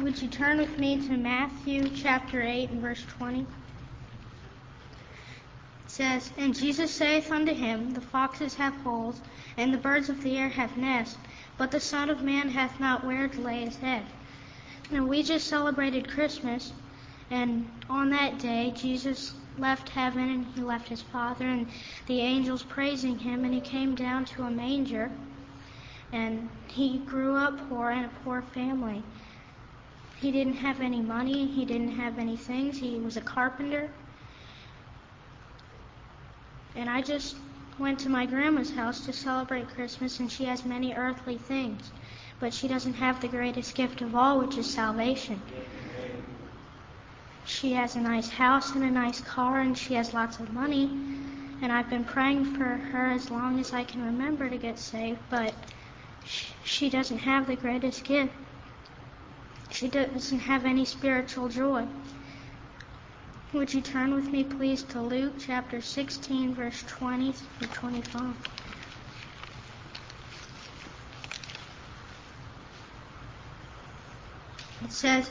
Would you turn with me to Matthew chapter 8 and verse 20? It says, And Jesus saith unto him, The foxes have holes, and the birds of the air have nests, but the Son of Man hath not where to lay his head. Now, we just celebrated Christmas, and on that day, Jesus left heaven and he left his Father, and the angels praising him, and he came down to a manger, and he grew up poor in a poor family. He didn't have any money, he didn't have any things, he was a carpenter. And I just went to my grandma's house to celebrate Christmas, and she has many earthly things, but she doesn't have the greatest gift of all, which is salvation. She has a nice house and a nice car, and she has lots of money. And I've been praying for her as long as I can remember to get saved, but she doesn't have the greatest gift. She doesn't have any spiritual joy. Would you turn with me, please, to Luke chapter 16, verse 20 through 25? It says,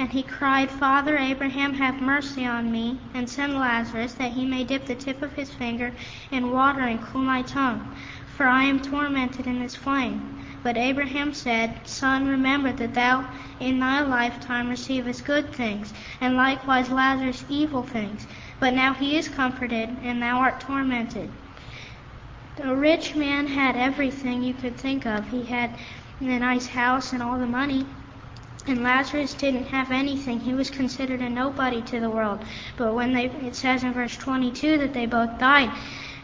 And he cried, Father Abraham, have mercy on me, and send Lazarus, that he may dip the tip of his finger in water and cool my tongue, for I am tormented in this flame. But Abraham said, Son, remember that thou in thy lifetime receivest good things, and likewise Lazarus evil things. But now he is comforted, and thou art tormented. The rich man had everything you could think of. He had a nice house and all the money. And Lazarus didn't have anything. He was considered a nobody to the world. But when they, it says in verse 22 that they both died,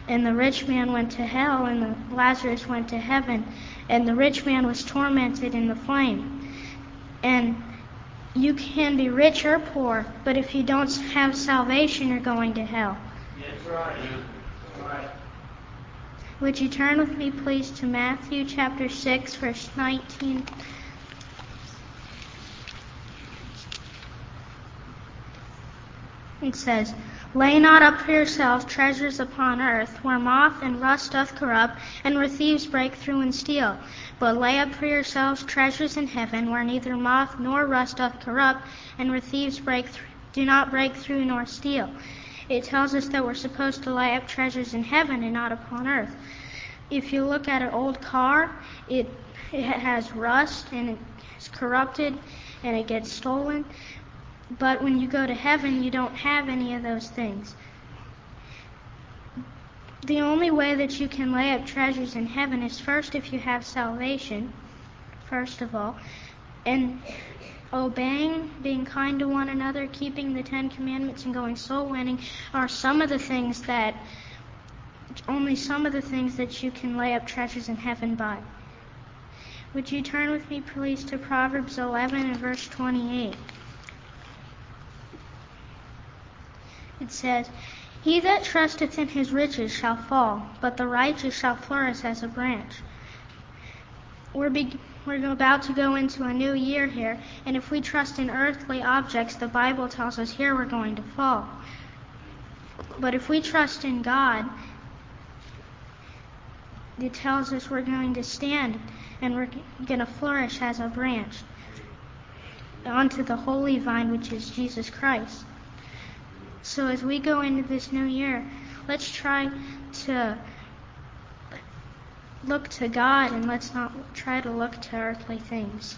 and the rich man went to hell, and the Lazarus went to heaven, and the rich man was tormented in the flame. And you can be rich or poor, but if you don't have salvation, you're going to hell. That's right. That's right. Would you turn with me, please, to Matthew chapter 6, verse 19? It says, Lay not up for yourselves treasures upon earth, where moth and rust doth corrupt, and where thieves break through and steal. But lay up for yourselves treasures in heaven, where neither moth nor rust doth corrupt, and where thieves break th- do not break through nor steal. It tells us that we're supposed to lay up treasures in heaven and not upon earth. If you look at an old car, it, it has rust and it's corrupted and it gets stolen. But when you go to heaven, you don't have any of those things. The only way that you can lay up treasures in heaven is first if you have salvation, first of all, and obeying, being kind to one another, keeping the Ten Commandments, and going soul winning are some of the things that, only some of the things that you can lay up treasures in heaven by. Would you turn with me, please, to Proverbs 11 and verse 28? It says, He that trusteth in his riches shall fall, but the righteous shall flourish as a branch. We're, be- we're about to go into a new year here, and if we trust in earthly objects, the Bible tells us here we're going to fall. But if we trust in God, it tells us we're going to stand and we're going to flourish as a branch onto the holy vine, which is Jesus Christ. So as we go into this new year, let's try to look to God and let's not try to look to earthly things.